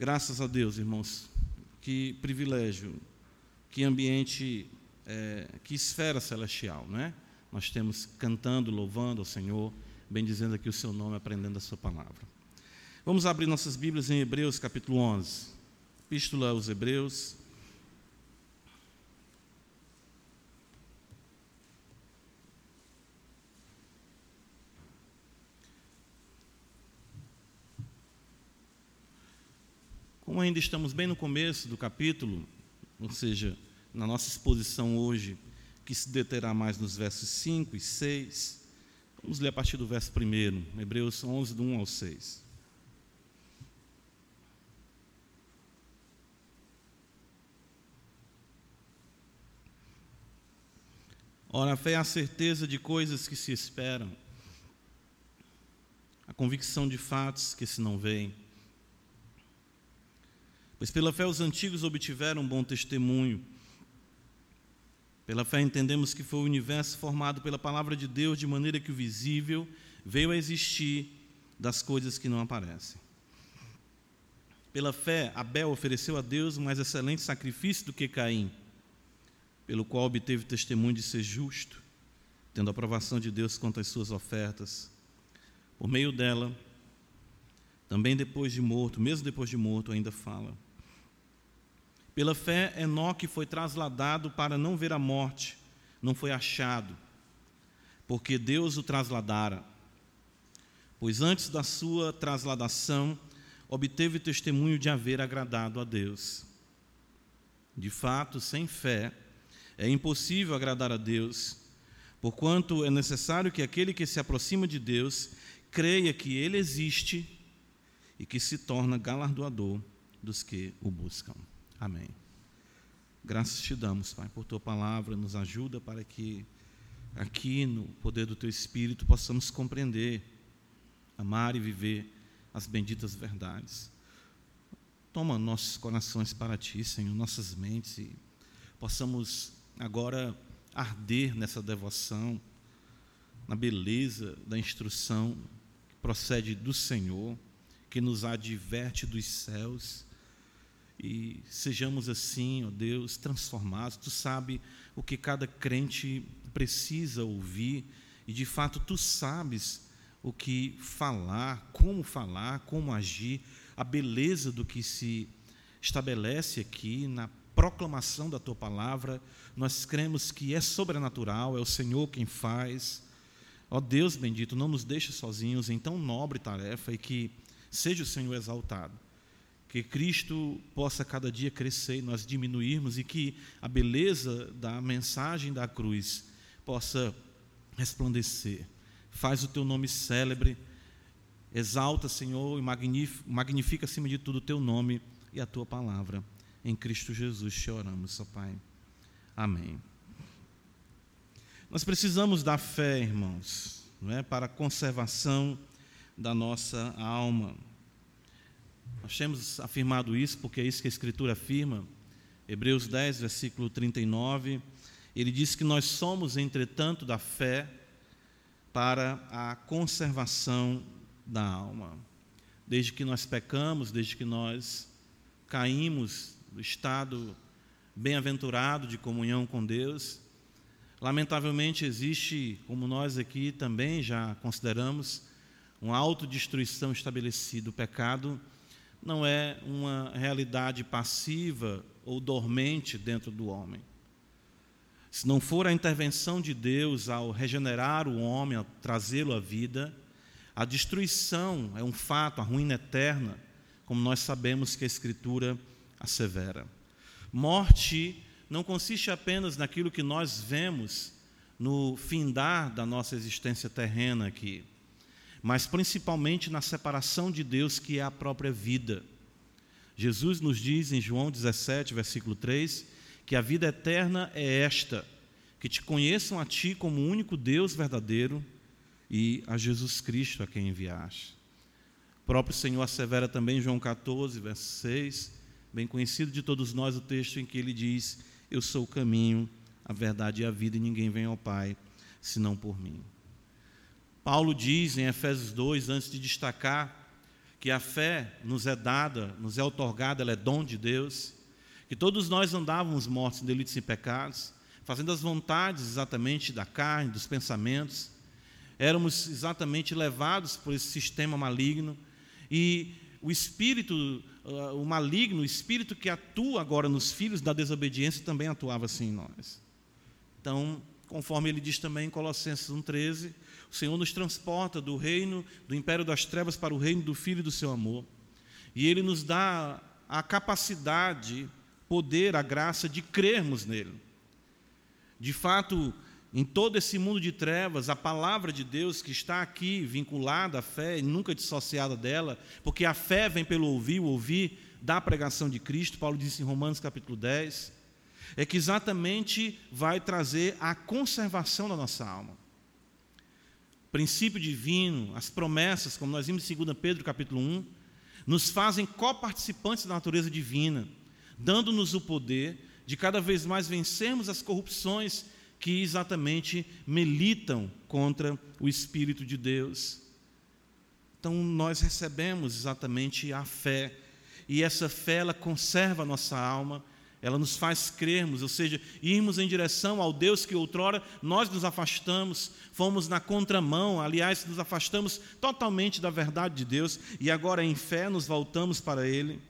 Graças a Deus, irmãos. Que privilégio, que ambiente, é, que esfera celestial, né? Nós temos cantando, louvando ao Senhor, bendizendo aqui o seu nome, aprendendo a sua palavra. Vamos abrir nossas Bíblias em Hebreus capítulo 11. Epístola aos Hebreus. Como ainda estamos bem no começo do capítulo, ou seja, na nossa exposição hoje, que se deterá mais nos versos 5 e 6, vamos ler a partir do verso 1, Hebreus 11, do 1 ao 6. Ora, a fé é a certeza de coisas que se esperam, a convicção de fatos que se não veem. Pois pela fé os antigos obtiveram bom testemunho. Pela fé entendemos que foi o universo formado pela palavra de Deus, de maneira que o visível veio a existir das coisas que não aparecem. Pela fé, Abel ofereceu a Deus um mais excelente sacrifício do que Caim, pelo qual obteve testemunho de ser justo, tendo a aprovação de Deus quanto às suas ofertas. Por meio dela, também depois de morto, mesmo depois de morto, ainda fala. Pela fé, Enoque foi trasladado para não ver a morte, não foi achado, porque Deus o trasladara. Pois antes da sua trasladação, obteve testemunho de haver agradado a Deus. De fato, sem fé, é impossível agradar a Deus, porquanto é necessário que aquele que se aproxima de Deus creia que Ele existe e que se torna galardoador dos que o buscam. Amém. Graças te damos, Pai, por tua palavra, nos ajuda para que aqui no poder do teu Espírito possamos compreender, amar e viver as benditas verdades. Toma nossos corações para ti, Senhor, nossas mentes e possamos agora arder nessa devoção, na beleza da instrução que procede do Senhor, que nos adverte dos céus e sejamos assim, ó Deus, transformados. Tu sabe o que cada crente precisa ouvir e de fato tu sabes o que falar, como falar, como agir, a beleza do que se estabelece aqui na proclamação da tua palavra. Nós cremos que é sobrenatural, é o Senhor quem faz. Ó Deus bendito, não nos deixe sozinhos em tão nobre tarefa e que seja o Senhor exaltado que Cristo possa cada dia crescer e nós diminuirmos e que a beleza da mensagem da cruz possa resplandecer. Faz o teu nome célebre, exalta, Senhor, e magnifica, acima de tudo o teu nome e a tua palavra. Em Cristo Jesus te oramos, ó Pai. Amém. Nós precisamos da fé, irmãos, não é? para a conservação da nossa alma. Nós temos afirmado isso porque é isso que a Escritura afirma. Hebreus 10, versículo 39, ele diz que nós somos, entretanto, da fé para a conservação da alma. Desde que nós pecamos, desde que nós caímos do estado bem-aventurado de comunhão com Deus, lamentavelmente existe, como nós aqui também já consideramos, uma autodestruição estabelecida. O pecado não é uma realidade passiva ou dormente dentro do homem. Se não for a intervenção de Deus ao regenerar o homem, ao trazê-lo à vida, a destruição é um fato, a ruína eterna, como nós sabemos que a Escritura assevera. Morte não consiste apenas naquilo que nós vemos no findar da nossa existência terrena aqui mas principalmente na separação de Deus, que é a própria vida. Jesus nos diz em João 17, versículo 3, que a vida eterna é esta: que te conheçam a ti como o único Deus verdadeiro e a Jesus Cristo a quem enviaste. O próprio Senhor assevera também João 14, verso 6, bem conhecido de todos nós o texto em que ele diz: Eu sou o caminho, a verdade e a vida, e ninguém vem ao Pai senão por mim. Paulo diz em Efésios 2, antes de destacar que a fé nos é dada, nos é otorgada, ela é dom de Deus, que todos nós andávamos mortos em delitos e pecados, fazendo as vontades exatamente da carne, dos pensamentos, éramos exatamente levados por esse sistema maligno e o espírito, ah, o maligno, o espírito que atua agora nos filhos da desobediência também atuava assim em nós. Então, conforme ele diz também em Colossenses 1,13, o Senhor nos transporta do reino, do império das trevas para o reino do Filho e do seu amor. E Ele nos dá a capacidade, poder, a graça de crermos nele. De fato, em todo esse mundo de trevas, a palavra de Deus que está aqui vinculada à fé e nunca dissociada dela, porque a fé vem pelo ouvir, o ouvir da pregação de Cristo, Paulo disse em Romanos capítulo 10, é que exatamente vai trazer a conservação da nossa alma princípio divino, as promessas, como nós vimos em 2 Pedro capítulo 1, nos fazem coparticipantes da natureza divina, dando-nos o poder de cada vez mais vencermos as corrupções que exatamente militam contra o Espírito de Deus. Então nós recebemos exatamente a fé, e essa fé ela conserva a nossa alma, ela nos faz crermos, ou seja, irmos em direção ao Deus que outrora nós nos afastamos, fomos na contramão, aliás, nos afastamos totalmente da verdade de Deus e agora em fé nos voltamos para Ele.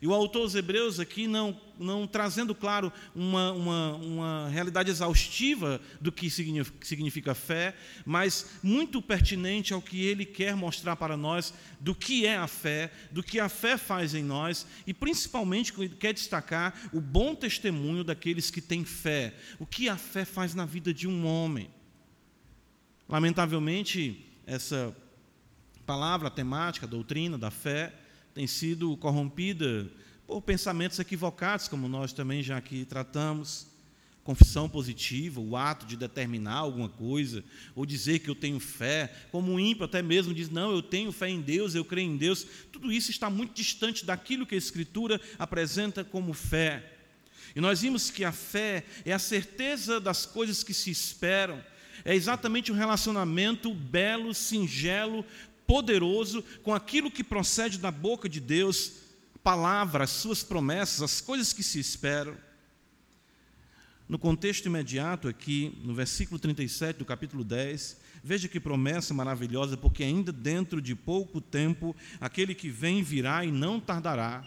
E o autor dos Hebreus aqui não, não trazendo, claro, uma, uma, uma realidade exaustiva do que significa fé, mas muito pertinente ao que ele quer mostrar para nós do que é a fé, do que a fé faz em nós e principalmente quer destacar o bom testemunho daqueles que têm fé, o que a fé faz na vida de um homem. Lamentavelmente, essa palavra, temática, doutrina da fé, tem sido corrompida por pensamentos equivocados, como nós também já aqui tratamos. Confissão positiva, o ato de determinar alguma coisa, ou dizer que eu tenho fé, como o ímpio até mesmo diz: Não, eu tenho fé em Deus, eu creio em Deus. Tudo isso está muito distante daquilo que a Escritura apresenta como fé. E nós vimos que a fé é a certeza das coisas que se esperam, é exatamente um relacionamento belo, singelo, poderoso com aquilo que procede da boca de Deus, palavra, as suas promessas, as coisas que se esperam. No contexto imediato aqui, no versículo 37 do capítulo 10, veja que promessa maravilhosa, porque ainda dentro de pouco tempo aquele que vem virá e não tardará.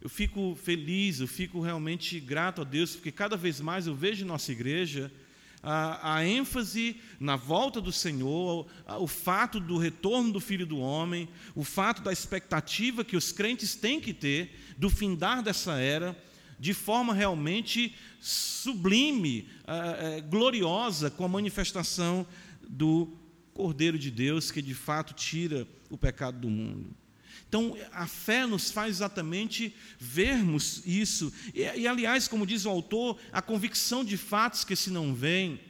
Eu fico feliz, eu fico realmente grato a Deus, porque cada vez mais eu vejo em nossa igreja a, a ênfase na volta do Senhor, a, o fato do retorno do Filho do Homem, o fato da expectativa que os crentes têm que ter do findar dessa era, de forma realmente sublime, é, gloriosa, com a manifestação do Cordeiro de Deus, que de fato tira o pecado do mundo. Então, a fé nos faz exatamente vermos isso. E, e, aliás, como diz o autor, a convicção de fatos que se não veem,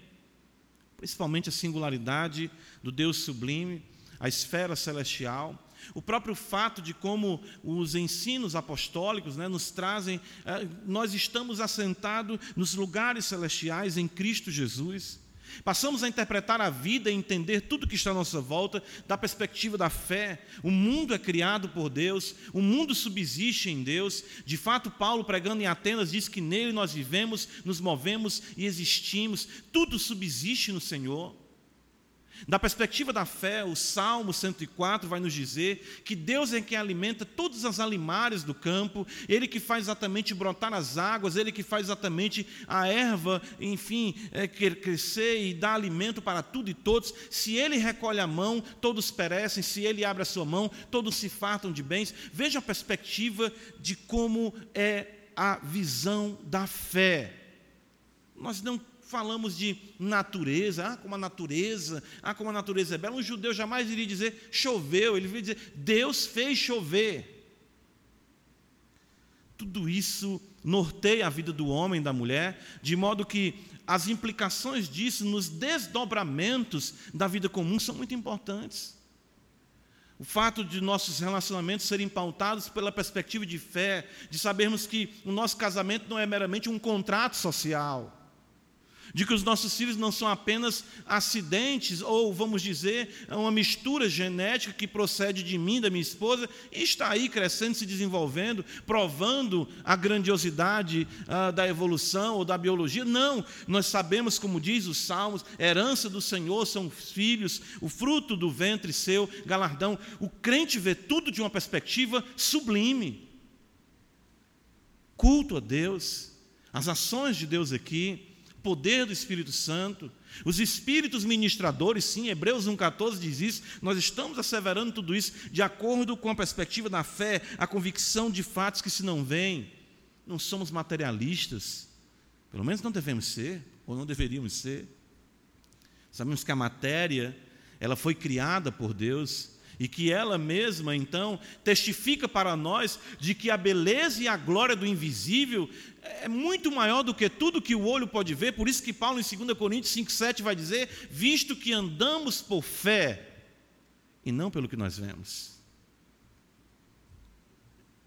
principalmente a singularidade do Deus sublime, a esfera celestial, o próprio fato de como os ensinos apostólicos né, nos trazem, eh, nós estamos assentados nos lugares celestiais em Cristo Jesus. Passamos a interpretar a vida e entender tudo que está à nossa volta da perspectiva da fé. O mundo é criado por Deus, o mundo subsiste em Deus. De fato, Paulo, pregando em Atenas, diz que nele nós vivemos, nos movemos e existimos. Tudo subsiste no Senhor. Da perspectiva da fé, o Salmo 104 vai nos dizer que Deus é quem alimenta todas as alimárias do campo, Ele que faz exatamente brotar as águas, Ele que faz exatamente a erva, enfim, é, crescer e dar alimento para tudo e todos. Se Ele recolhe a mão, todos perecem, se Ele abre a sua mão, todos se fartam de bens. Veja a perspectiva de como é a visão da fé. Nós não falamos de natureza, ah, como a natureza, ah, como a natureza é bela, um judeu jamais iria dizer choveu, ele iria dizer Deus fez chover. Tudo isso norteia a vida do homem e da mulher, de modo que as implicações disso nos desdobramentos da vida comum são muito importantes. O fato de nossos relacionamentos serem pautados pela perspectiva de fé, de sabermos que o nosso casamento não é meramente um contrato social, de que os nossos filhos não são apenas acidentes, ou vamos dizer, uma mistura genética que procede de mim, da minha esposa, e está aí crescendo, se desenvolvendo, provando a grandiosidade ah, da evolução ou da biologia. Não, nós sabemos, como diz os Salmos, herança do Senhor são filhos, o fruto do ventre seu, galardão. O crente vê tudo de uma perspectiva sublime. Culto a Deus, as ações de Deus aqui poder do Espírito Santo, os espíritos ministradores, sim, Hebreus 1,14 diz isso, nós estamos asseverando tudo isso de acordo com a perspectiva da fé, a convicção de fatos que se não veem. Não somos materialistas, pelo menos não devemos ser, ou não deveríamos ser. Sabemos que a matéria, ela foi criada por Deus, e que ela mesma, então, testifica para nós de que a beleza e a glória do invisível é muito maior do que tudo que o olho pode ver, por isso que Paulo em 2 Coríntios 5,7 vai dizer: visto que andamos por fé e não pelo que nós vemos.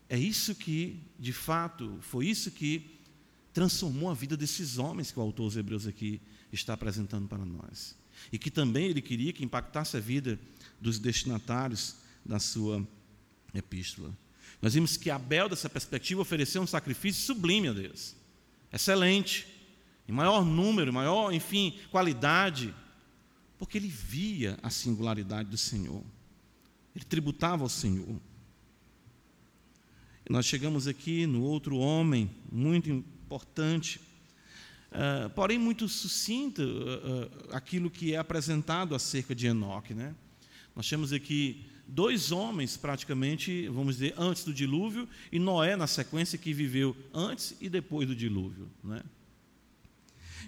É isso que, de fato, foi isso que transformou a vida desses homens que o autor dos Hebreus aqui está apresentando para nós. E que também ele queria que impactasse a vida dos destinatários da sua epístola. Nós vimos que Abel, dessa perspectiva, ofereceu um sacrifício sublime a Deus, excelente, em maior número, maior, enfim, qualidade, porque ele via a singularidade do Senhor, ele tributava ao Senhor. E nós chegamos aqui no outro homem, muito importante, uh, porém muito sucinto uh, uh, aquilo que é apresentado acerca de Enoque, né? Nós temos aqui dois homens, praticamente, vamos dizer, antes do dilúvio, e Noé, na sequência, que viveu antes e depois do dilúvio. Né?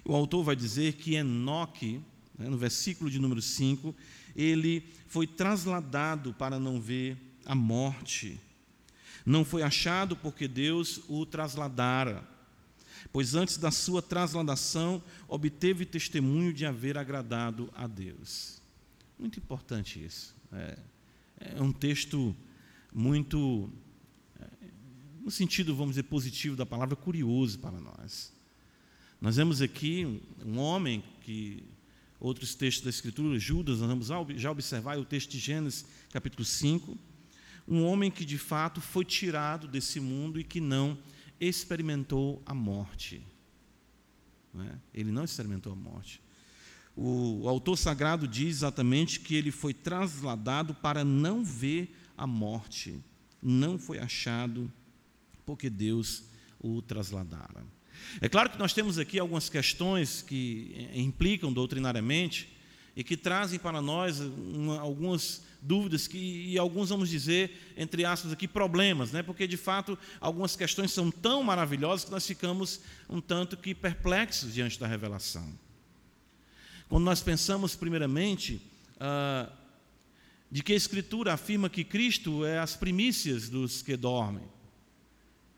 O autor vai dizer que Enoque, né, no versículo de número 5, ele foi trasladado para não ver a morte. Não foi achado porque Deus o trasladara, pois antes da sua trasladação obteve testemunho de haver agradado a Deus. Muito importante isso. É, é um texto muito, é, no sentido, vamos dizer, positivo da palavra, curioso para nós. Nós vemos aqui um homem que, outros textos da Escritura, Judas, nós vamos já observar o texto de Gênesis, capítulo 5, um homem que de fato foi tirado desse mundo e que não experimentou a morte. Não é? Ele não experimentou a morte. O, autor sagrado diz exatamente que ele foi trasladado para não ver a morte, não foi achado porque Deus o trasladara. É claro que nós temos aqui algumas questões que implicam doutrinariamente e que trazem para nós uma, algumas dúvidas que, e alguns vamos dizer, entre aspas aqui, problemas, né? porque de fato algumas questões são tão maravilhosas que nós ficamos um tanto que perplexos diante da revelação. Quando nós pensamos, primeiramente, ah, de que a Escritura afirma que Cristo é as primícias dos que dormem,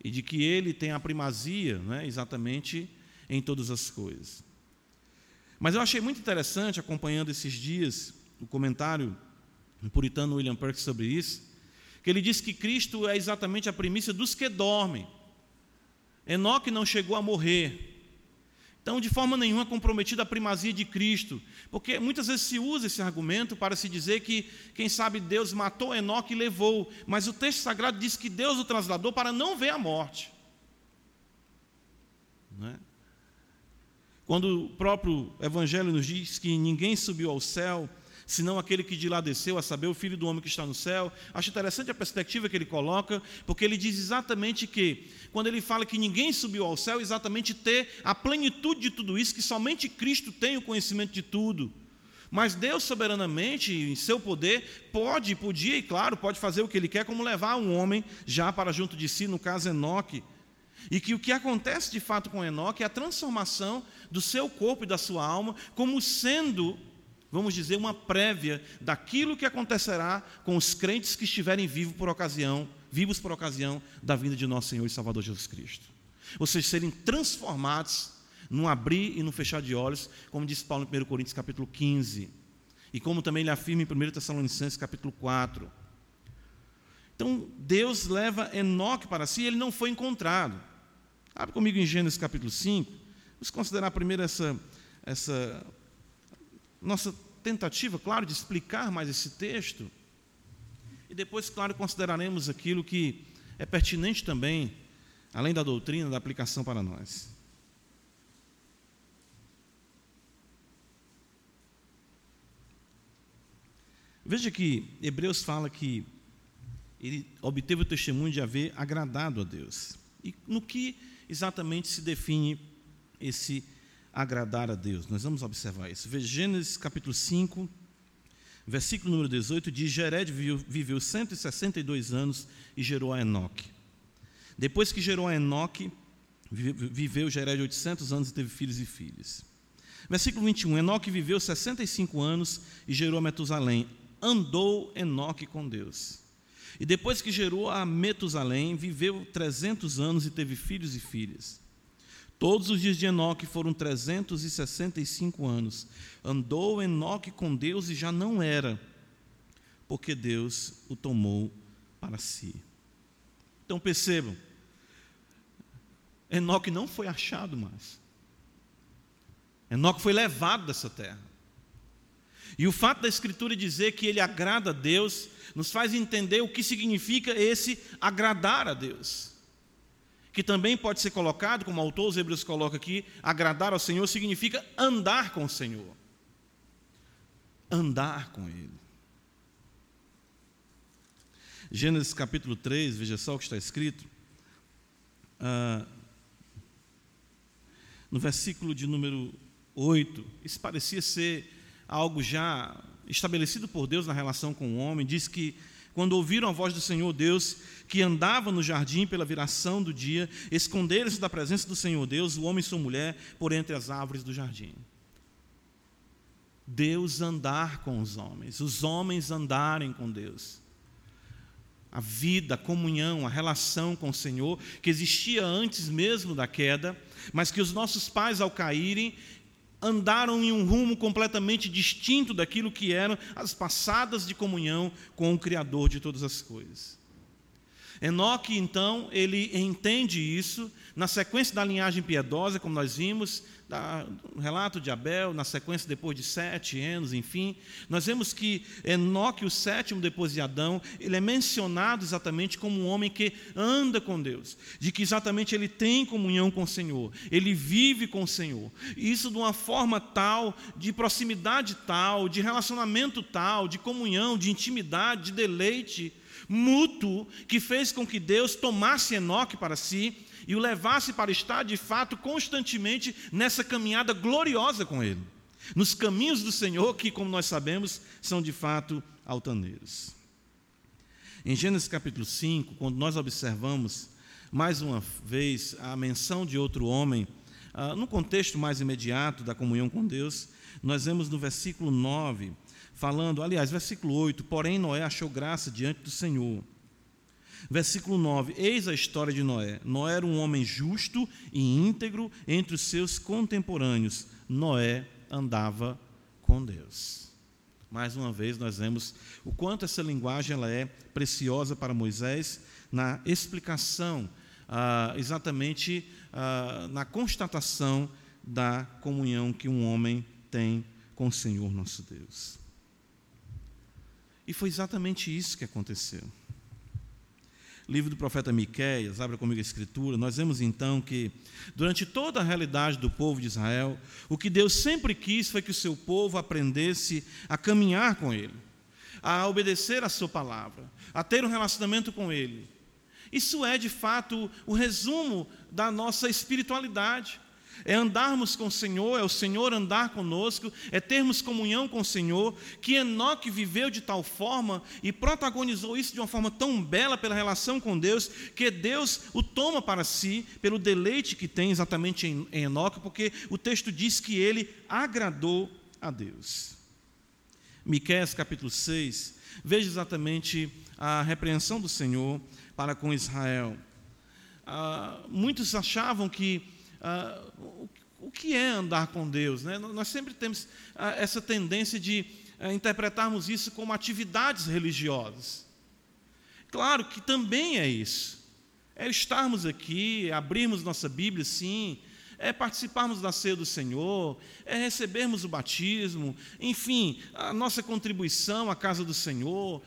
e de que Ele tem a primazia, né, exatamente, em todas as coisas. Mas eu achei muito interessante, acompanhando esses dias, o comentário do puritano William Perks sobre isso, que ele diz que Cristo é exatamente a primícia dos que dormem. Enoque não chegou a morrer, então, de forma nenhuma comprometida a primazia de Cristo, porque muitas vezes se usa esse argumento para se dizer que, quem sabe, Deus matou Enoque e levou, mas o texto sagrado diz que Deus o trasladou para não ver a morte. Não é? Quando o próprio Evangelho nos diz que ninguém subiu ao céu, senão aquele que de lá desceu, a saber, o Filho do Homem que está no céu. Acho interessante a perspectiva que ele coloca, porque ele diz exatamente que, quando ele fala que ninguém subiu ao céu, exatamente ter a plenitude de tudo isso, que somente Cristo tem o conhecimento de tudo. Mas Deus, soberanamente, em seu poder, pode, podia e, claro, pode fazer o que Ele quer, como levar um homem já para junto de si, no caso Enoque. E que o que acontece de fato com Enoque é a transformação do seu corpo e da sua alma, como sendo vamos dizer, uma prévia daquilo que acontecerá com os crentes que estiverem vivos por ocasião, vivos por ocasião da vinda de nosso Senhor e Salvador Jesus Cristo. Ou seja, serem transformados num abrir e num fechar de olhos, como diz Paulo em 1 Coríntios capítulo 15, e como também ele afirma em 1 Tessalonicenses capítulo 4. Então, Deus leva Enoque para si, ele não foi encontrado. Abre comigo em Gênesis capítulo 5, vamos considerar primeiro essa essa nossa tentativa, claro, de explicar mais esse texto. E depois, claro, consideraremos aquilo que é pertinente também, além da doutrina, da aplicação para nós. Veja que Hebreus fala que ele obteve o testemunho de haver agradado a Deus. E no que exatamente se define esse agradar a Deus? Nós vamos observar isso. Veja Gênesis capítulo 5, versículo número 18, diz: Jered viveu, viveu 162 anos e gerou a Enoque. Depois que gerou a Enoque, viveu Jered 800 anos e teve filhos e filhas. Versículo 21, Enoque viveu 65 anos e gerou a Metusalém. Andou Enoque com Deus. E depois que gerou a Metusalém, viveu 300 anos e teve filhos e filhas. Todos os dias de Enoque foram 365 anos. Andou Enoque com Deus e já não era, porque Deus o tomou para si. Então percebam, Enoque não foi achado mais. Enoque foi levado dessa terra. E o fato da Escritura dizer que ele agrada a Deus nos faz entender o que significa esse agradar a Deus. Que também pode ser colocado, como o autor dos Hebreus coloca aqui, agradar ao Senhor significa andar com o Senhor. Andar com Ele. Gênesis capítulo 3, veja só o que está escrito. Ah, no versículo de número 8, isso parecia ser algo já estabelecido por Deus na relação com o homem, diz que quando ouviram a voz do Senhor Deus, que andava no jardim pela viração do dia, esconderam-se da presença do Senhor Deus, o homem e sua mulher, por entre as árvores do jardim. Deus andar com os homens, os homens andarem com Deus. A vida, a comunhão, a relação com o Senhor, que existia antes mesmo da queda, mas que os nossos pais, ao caírem, andaram em um rumo completamente distinto daquilo que eram as passadas de comunhão com o Criador de todas as coisas. Enoque, então, ele entende isso, na sequência da linhagem piedosa, como nós vimos, da, no relato de Abel, na sequência depois de sete anos, enfim, nós vemos que Enoque, o sétimo depois de Adão, ele é mencionado exatamente como um homem que anda com Deus, de que exatamente ele tem comunhão com o Senhor, ele vive com o Senhor, e isso de uma forma tal, de proximidade tal, de relacionamento tal, de comunhão, de intimidade, de deleite mútuo, que fez com que Deus tomasse Enoque para si e o levasse para estar de fato constantemente nessa caminhada gloriosa com Ele, nos caminhos do Senhor, que, como nós sabemos, são de fato altaneiros. Em Gênesis capítulo 5, quando nós observamos mais uma vez a menção de outro homem, ah, no contexto mais imediato da comunhão com Deus, nós vemos no versículo 9, falando, aliás, versículo 8, porém Noé achou graça diante do Senhor. Versículo 9: Eis a história de Noé. Noé era um homem justo e íntegro entre os seus contemporâneos. Noé andava com Deus. Mais uma vez, nós vemos o quanto essa linguagem ela é preciosa para Moisés na explicação, ah, exatamente ah, na constatação da comunhão que um homem tem com o Senhor nosso Deus. E foi exatamente isso que aconteceu livro do profeta Miqueias, abra comigo a escritura, nós vemos então que durante toda a realidade do povo de Israel, o que Deus sempre quis foi que o seu povo aprendesse a caminhar com ele, a obedecer a sua palavra, a ter um relacionamento com ele. Isso é de fato o resumo da nossa espiritualidade é andarmos com o Senhor, é o Senhor andar conosco, é termos comunhão com o Senhor, que Enoque viveu de tal forma e protagonizou isso de uma forma tão bela pela relação com Deus, que Deus o toma para si, pelo deleite que tem exatamente em, Enoque, porque o texto diz que ele agradou a Deus. Miqueias capítulo 6, veja exatamente a repreensão do Senhor para com Israel. Ah, muitos achavam que ah, o, que é andar com Deus. Né? Nós sempre temos ah, essa tendência de ah, interpretarmos isso como atividades religiosas. Claro que também é isso. É estarmos aqui, abrirmos nossa Bíblia, sim, é participarmos da ceia do Senhor, é recebermos o batismo, enfim, a nossa contribuição à casa do Senhor.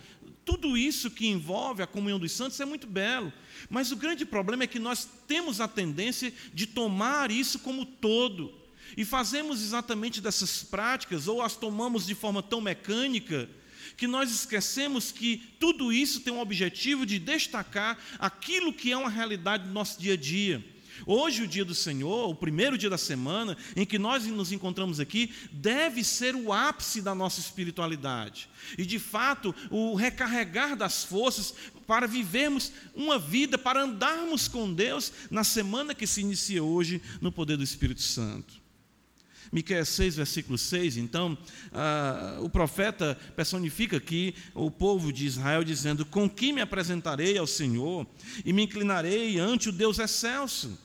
Tudo isso que envolve a comunhão dos santos é muito belo. Mas o grande problema é que nós temos a tendência de tomar isso como todo. E fazemos exatamente dessas práticas, ou as tomamos de forma tão mecânica, que nós esquecemos que tudo isso tem um objetivo de destacar aquilo que é uma realidade do nosso dia a dia. Hoje, o dia do Senhor, o primeiro dia da semana em que nós nos encontramos aqui, deve ser o ápice da nossa espiritualidade. E, de fato, o recarregar das forças para vivermos uma vida, para andarmos com Deus na semana que se inicia hoje no poder do Espírito Santo. Miqueias 6, versículo 6, então, ah, o profeta personifica aqui o povo de Israel, dizendo: Com que me apresentarei ao Senhor e me inclinarei ante o Deus excelso?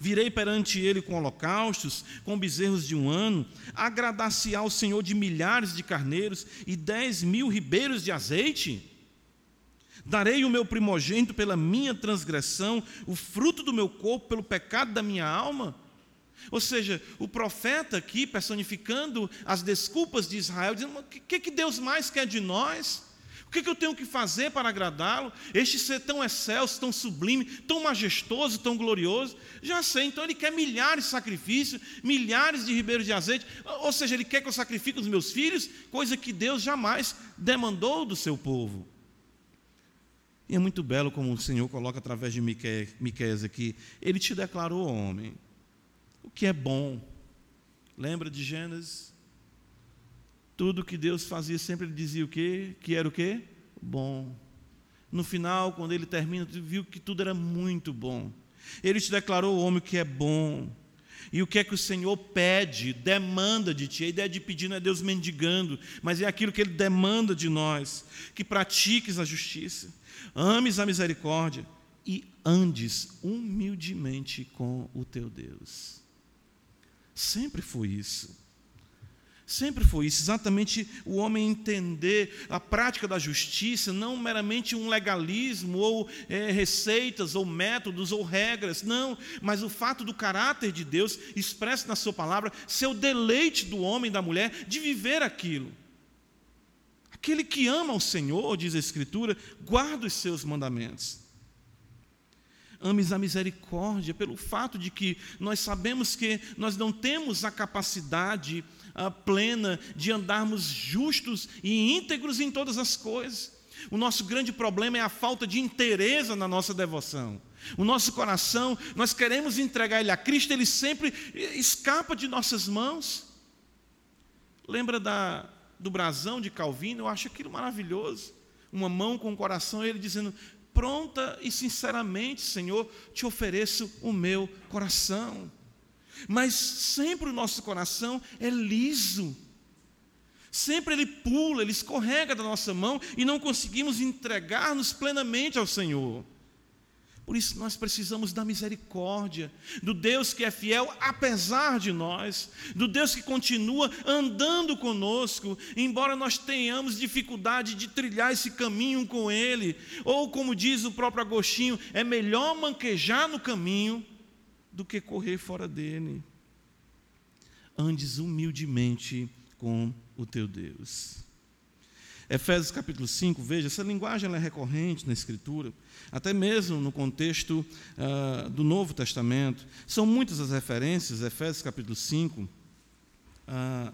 Virei perante ele com holocaustos, com bezerros de um ano, agradar-se ao Senhor de milhares de carneiros e dez mil ribeiros de azeite? Darei o meu primogênito pela minha transgressão, o fruto do meu corpo pelo pecado da minha alma? Ou seja, o profeta aqui personificando as desculpas de Israel, dizendo: o que, que Deus mais quer de nós? O que, que eu tenho que fazer para agradá-lo? Este ser tão excelso, tão sublime, tão majestoso, tão glorioso. Já sei, então ele quer milhares de sacrifícios, milhares de ribeiros de azeite. Ou seja, ele quer que eu sacrifique os meus filhos, coisa que Deus jamais demandou do seu povo. E é muito belo como o Senhor coloca através de Miqueias aqui. Ele te declarou homem o que é bom. Lembra de Gênesis? Tudo que Deus fazia sempre ele dizia o quê? Que era o quê? Bom. No final, quando ele termina, viu que tudo era muito bom. Ele te declarou o homem que é bom. E o que é que o Senhor pede, demanda de ti? A ideia de pedir não é Deus mendigando, mas é aquilo que Ele demanda de nós: que pratiques a justiça, ames a misericórdia e andes humildemente com o teu Deus. Sempre foi isso. Sempre foi isso, exatamente o homem entender a prática da justiça, não meramente um legalismo, ou é, receitas, ou métodos, ou regras, não, mas o fato do caráter de Deus expresso na Sua palavra, ser o deleite do homem e da mulher de viver aquilo. Aquele que ama o Senhor, diz a Escritura, guarda os seus mandamentos ames a misericórdia, pelo fato de que nós sabemos que nós não temos a capacidade a plena de andarmos justos e íntegros em todas as coisas. O nosso grande problema é a falta de interesse na nossa devoção. O nosso coração, nós queremos entregar ele a Cristo, ele sempre escapa de nossas mãos. Lembra da, do brasão de Calvino? Eu acho aquilo maravilhoso. Uma mão com o coração, ele dizendo: pronta e sinceramente, Senhor, te ofereço o meu coração. Mas sempre o nosso coração é liso. Sempre ele pula, ele escorrega da nossa mão e não conseguimos entregar-nos plenamente ao Senhor. Por isso nós precisamos da misericórdia, do Deus que é fiel apesar de nós, do Deus que continua andando conosco, embora nós tenhamos dificuldade de trilhar esse caminho com Ele, ou como diz o próprio Agostinho, é melhor manquejar no caminho do que correr fora dele. Andes humildemente com o teu Deus. Efésios capítulo 5, veja, essa linguagem é recorrente na Escritura, até mesmo no contexto uh, do Novo Testamento. São muitas as referências, Efésios capítulo 5. Uh, ah,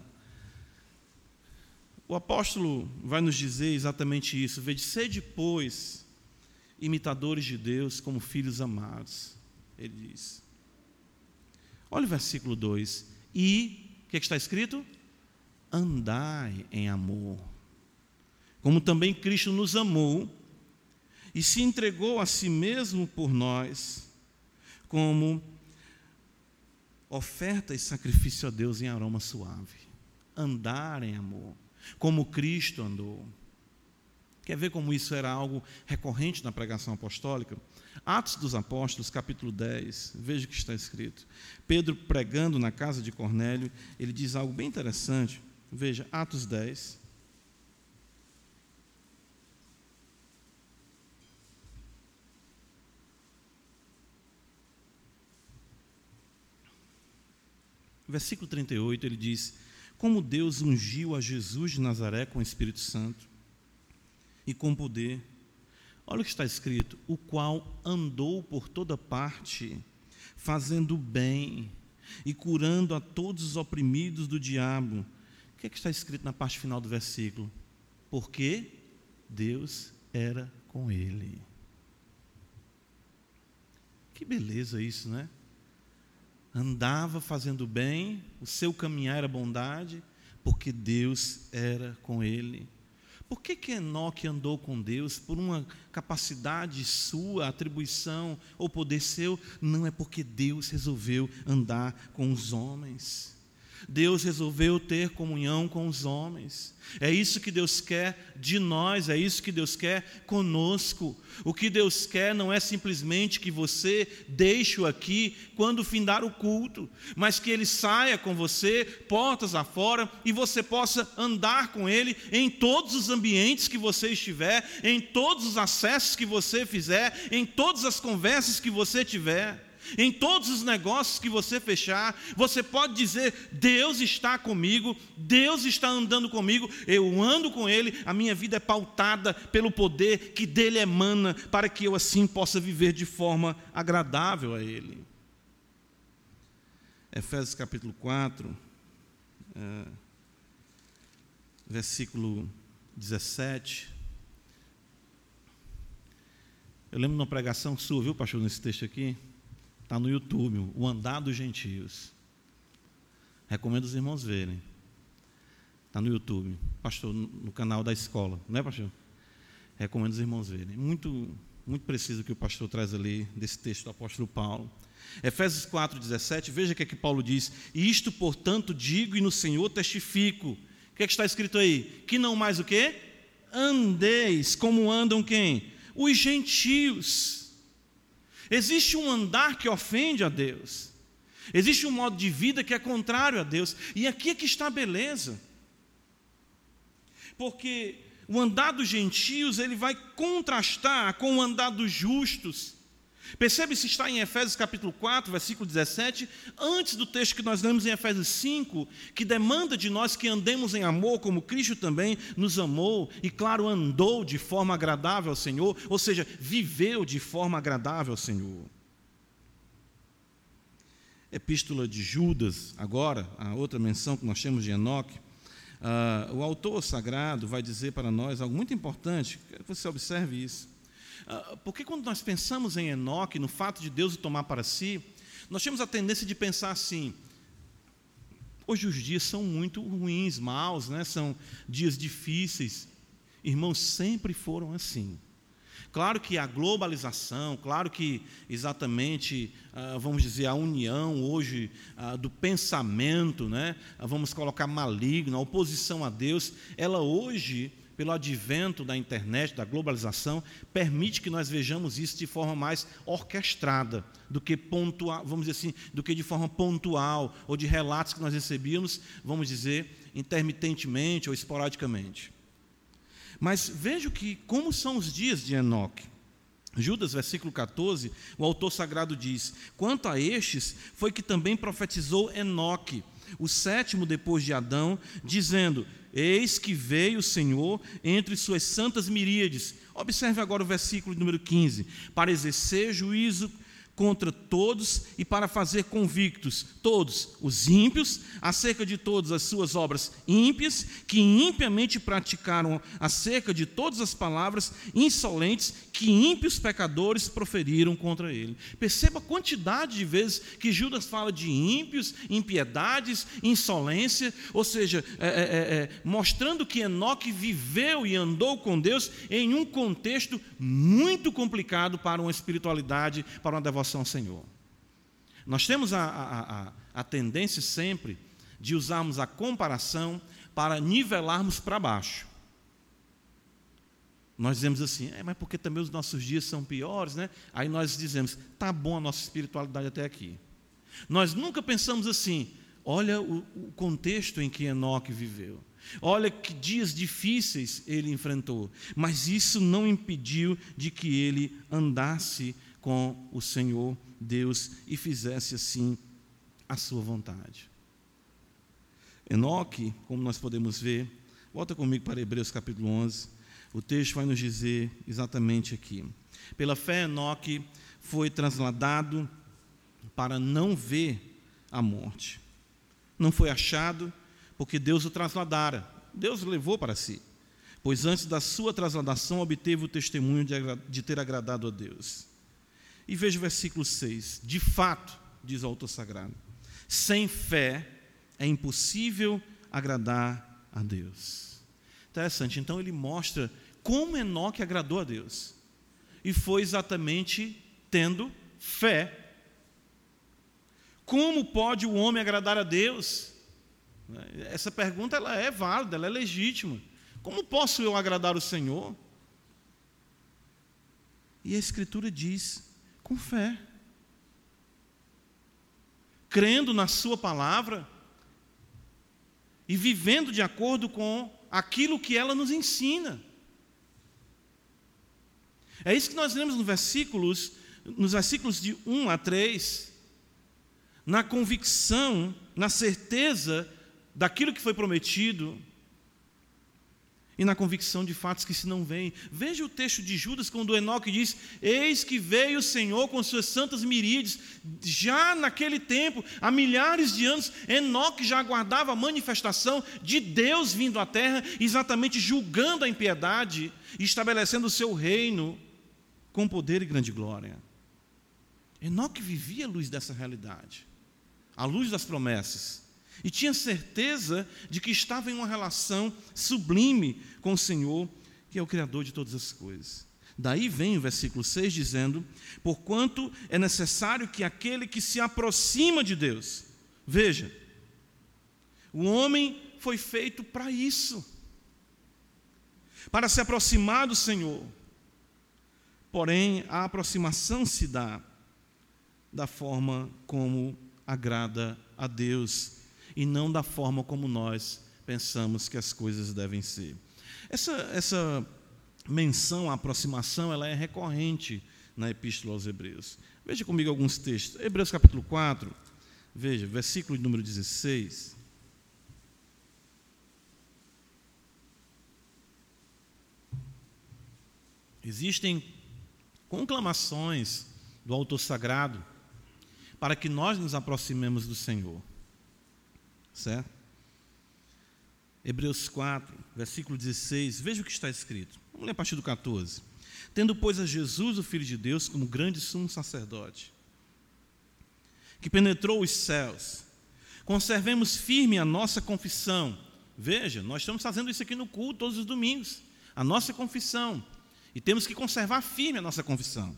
o apóstolo vai nos dizer exatamente isso: veja, sede, pois, imitadores de Deus como filhos amados. Ele diz. Olha o versículo 2. E, o que, é que está escrito? Andai em amor como também Cristo nos amou e se entregou a si mesmo por nós, como oferta e sacrifício a Deus em aroma suave. Andar em amor, como Cristo andou. Quer ver como isso era algo recorrente na pregação apostólica? Atos dos Apóstolos, capítulo 10, veja o que está escrito. Pedro pregando na casa de Cornélio, ele diz algo bem interessante. Veja, Atos 10, Versículo 38, ele diz: Como Deus ungiu a Jesus de Nazaré com o Espírito Santo e com poder. Olha o que está escrito: o qual andou por toda parte, fazendo bem e curando a todos os oprimidos do diabo. O que, é que está escrito na parte final do versículo? Porque Deus era com ele. Que beleza isso, né? Andava fazendo bem, o seu caminhar era bondade, porque Deus era com ele. Por que, que Enoque andou com Deus? Por uma capacidade sua, atribuição ou poder seu? Não é porque Deus resolveu andar com os homens. Deus resolveu ter comunhão com os homens. É isso que Deus quer de nós, é isso que Deus quer conosco. O que Deus quer não é simplesmente que você deixe-o aqui quando findar o culto, mas que ele saia com você, portas afora, e você possa andar com ele em todos os ambientes que você estiver, em todos os acessos que você fizer, em todas as conversas que você tiver. Em todos os negócios que você fechar, você pode dizer: Deus está comigo, Deus está andando comigo, eu ando com Ele, a minha vida é pautada pelo poder que dele emana, para que eu assim possa viver de forma agradável a Ele. Efésios capítulo 4, é, versículo 17. Eu lembro de uma pregação sua, viu, pastor, nesse texto aqui? Está no YouTube, O Andar dos Gentios. Recomendo os irmãos verem. Está no YouTube. Pastor, no canal da escola, não é, pastor? Recomendo os irmãos verem. Muito, muito preciso que o pastor traz ali desse texto do apóstolo Paulo. Efésios 4,17, veja o que é que Paulo diz. Isto, portanto, digo e no Senhor testifico. O que é que está escrito aí? Que não mais o quê? Andeis como andam quem? Os gentios Existe um andar que ofende a Deus. Existe um modo de vida que é contrário a Deus. E aqui é que está a beleza. Porque o andar dos gentios, ele vai contrastar com o andar dos justos. Percebe se está em Efésios capítulo 4, versículo 17, antes do texto que nós lemos em Efésios 5, que demanda de nós que andemos em amor, como Cristo também nos amou, e claro, andou de forma agradável ao Senhor, ou seja, viveu de forma agradável ao Senhor. Epístola de Judas, agora, a outra menção que nós temos de Enoque, uh, o autor sagrado vai dizer para nós algo muito importante, que você observe isso. Ah, porque quando nós pensamos em Enoque, no fato de Deus o tomar para si, nós temos a tendência de pensar assim: hoje os dias são muito ruins, maus, né? são dias difíceis. Irmãos, sempre foram assim. Claro que a globalização, claro que exatamente, ah, vamos dizer, a união hoje ah, do pensamento, né? vamos colocar maligno, a oposição a Deus, ela hoje pelo advento da internet, da globalização, permite que nós vejamos isso de forma mais orquestrada do que pontual, vamos dizer assim, do que de forma pontual ou de relatos que nós recebíamos, vamos dizer, intermitentemente ou esporadicamente. Mas veja que como são os dias de Enoque. Judas, versículo 14, o autor sagrado diz: Quanto a estes, foi que também profetizou Enoque, o sétimo depois de Adão, dizendo: Eis que veio o Senhor entre suas santas miríades. Observe agora o versículo número 15: para exercer juízo contra todos e para fazer convictos todos os ímpios acerca de todas as suas obras ímpias, que impiamente praticaram acerca de todas as palavras insolentes que ímpios pecadores proferiram contra ele. Perceba a quantidade de vezes que Judas fala de ímpios, impiedades, insolência, ou seja, é, é, é, é mostrando que Enoque viveu e andou com Deus em um contexto muito complicado para uma espiritualidade, para uma devoção ao Senhor. Nós temos a, a, a, a tendência sempre de usarmos a comparação para nivelarmos para baixo. Nós dizemos assim, é, mas porque também os nossos dias são piores, né? Aí nós dizemos, tá bom a nossa espiritualidade até aqui. Nós nunca pensamos assim, olha o, o contexto em que Enoque viveu. Olha que dias difíceis ele enfrentou, mas isso não impediu de que ele andasse com o Senhor Deus e fizesse assim a sua vontade. Enoque, como nós podemos ver, volta comigo para Hebreus capítulo 11, o texto vai nos dizer exatamente aqui. Pela fé, Enoque foi trasladado para não ver a morte. Não foi achado, porque Deus o trasladara. Deus o levou para si. Pois antes da sua trasladação obteve o testemunho de, ter agradado a Deus. E veja o versículo 6. De fato, diz o autor sagrado, sem fé é impossível agradar a Deus. Interessante. Então ele mostra como Enoque agradou a Deus. E foi exatamente tendo fé. Como pode o homem agradar a Deus? Essa pergunta ela é válida, ela é legítima. Como posso eu agradar o Senhor? E a Escritura diz: com fé, crendo na Sua palavra e vivendo de acordo com aquilo que ela nos ensina. É isso que nós lemos nos versículos, nos versículos de 1 a 3, na convicção, na certeza daquilo que foi prometido e na convicção de fatos que se não veem. Veja o texto de Judas, quando Enoque diz: Eis que veio o Senhor com suas santas miríades. Já naquele tempo, há milhares de anos, Enoque já aguardava a manifestação de Deus vindo à terra, exatamente julgando a impiedade e estabelecendo o seu reino com poder e grande glória. Enoque vivia a luz dessa realidade, a luz das promessas e tinha certeza de que estava em uma relação sublime com o Senhor, que é o Criador de todas as coisas. Daí vem o versículo 6 dizendo: Porquanto é necessário que aquele que se aproxima de Deus, veja, o homem foi feito para isso, para se aproximar do Senhor. Porém, a aproximação se dá da forma como agrada a Deus e não da forma como nós pensamos que as coisas devem ser. Essa, essa menção à aproximação ela é recorrente na Epístola aos Hebreus. Veja comigo alguns textos. Hebreus capítulo 4, veja, versículo número 16. Existem conclamações do autor sagrado para que nós nos aproximemos do Senhor. Certo? Hebreus 4, versículo 16, veja o que está escrito. Vamos ler a partir do 14. Tendo, pois, a Jesus, o Filho de Deus, como grande sumo sacerdote, que penetrou os céus, conservemos firme a nossa confissão. Veja, nós estamos fazendo isso aqui no culto todos os domingos, a nossa confissão, e temos que conservar firme a nossa confissão,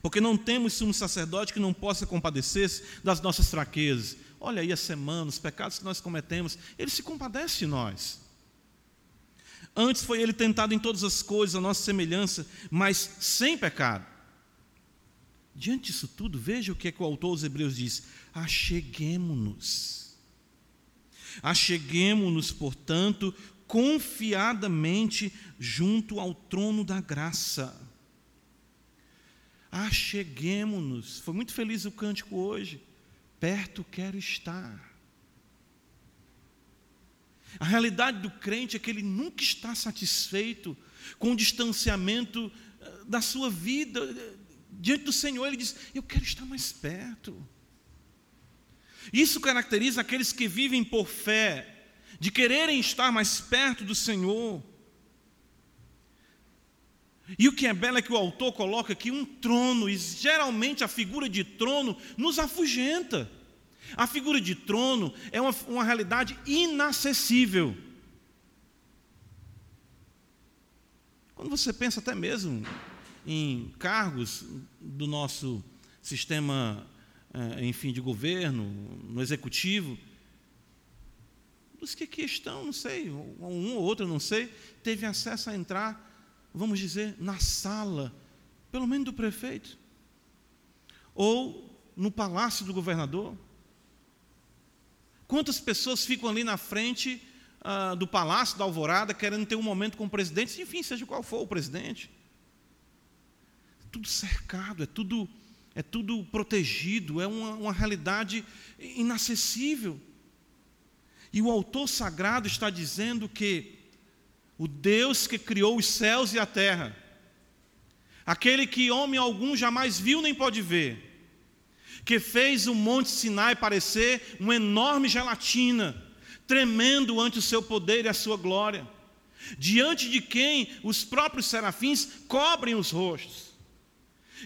porque não temos sumo sacerdote que não possa compadecer-se das nossas fraquezas, Olha aí a semana, os pecados que nós cometemos, ele se compadece de nós. Antes foi ele tentado em todas as coisas, a nossa semelhança, mas sem pecado. Diante disso tudo, veja o que, é que o autor dos Hebreus diz: acheguemo-nos. Acheguemo-nos, portanto, confiadamente junto ao trono da graça. Acheguemo-nos. Foi muito feliz o cântico hoje perto quero estar. A realidade do crente é que ele nunca está satisfeito com o distanciamento eh, da sua vida diante do Senhor. Ele diz: Eu quero estar mais perto. Isso caracteriza aqueles que vivem por fé, de quererem estar mais perto do Senhor. E o que é belo é que o autor coloca aqui um trono, e geralmente a figura de trono nos afugenta. A figura de trono é uma, uma realidade inacessível. Quando você pensa até mesmo em cargos do nosso sistema, eh, enfim, de governo, no executivo, dos que aqui estão, não sei, um ou outro, não sei, teve acesso a entrar vamos dizer, na sala, pelo menos do prefeito, ou no palácio do governador. Quantas pessoas ficam ali na frente ah, do palácio da Alvorada querendo ter um momento com o presidente, enfim, seja qual for o presidente. É tudo cercado, é tudo, é tudo protegido, é uma, uma realidade inacessível. E o autor sagrado está dizendo que o Deus que criou os céus e a terra, aquele que homem algum jamais viu nem pode ver, que fez o monte Sinai parecer uma enorme gelatina, tremendo ante o seu poder e a sua glória, diante de quem os próprios serafins cobrem os rostos.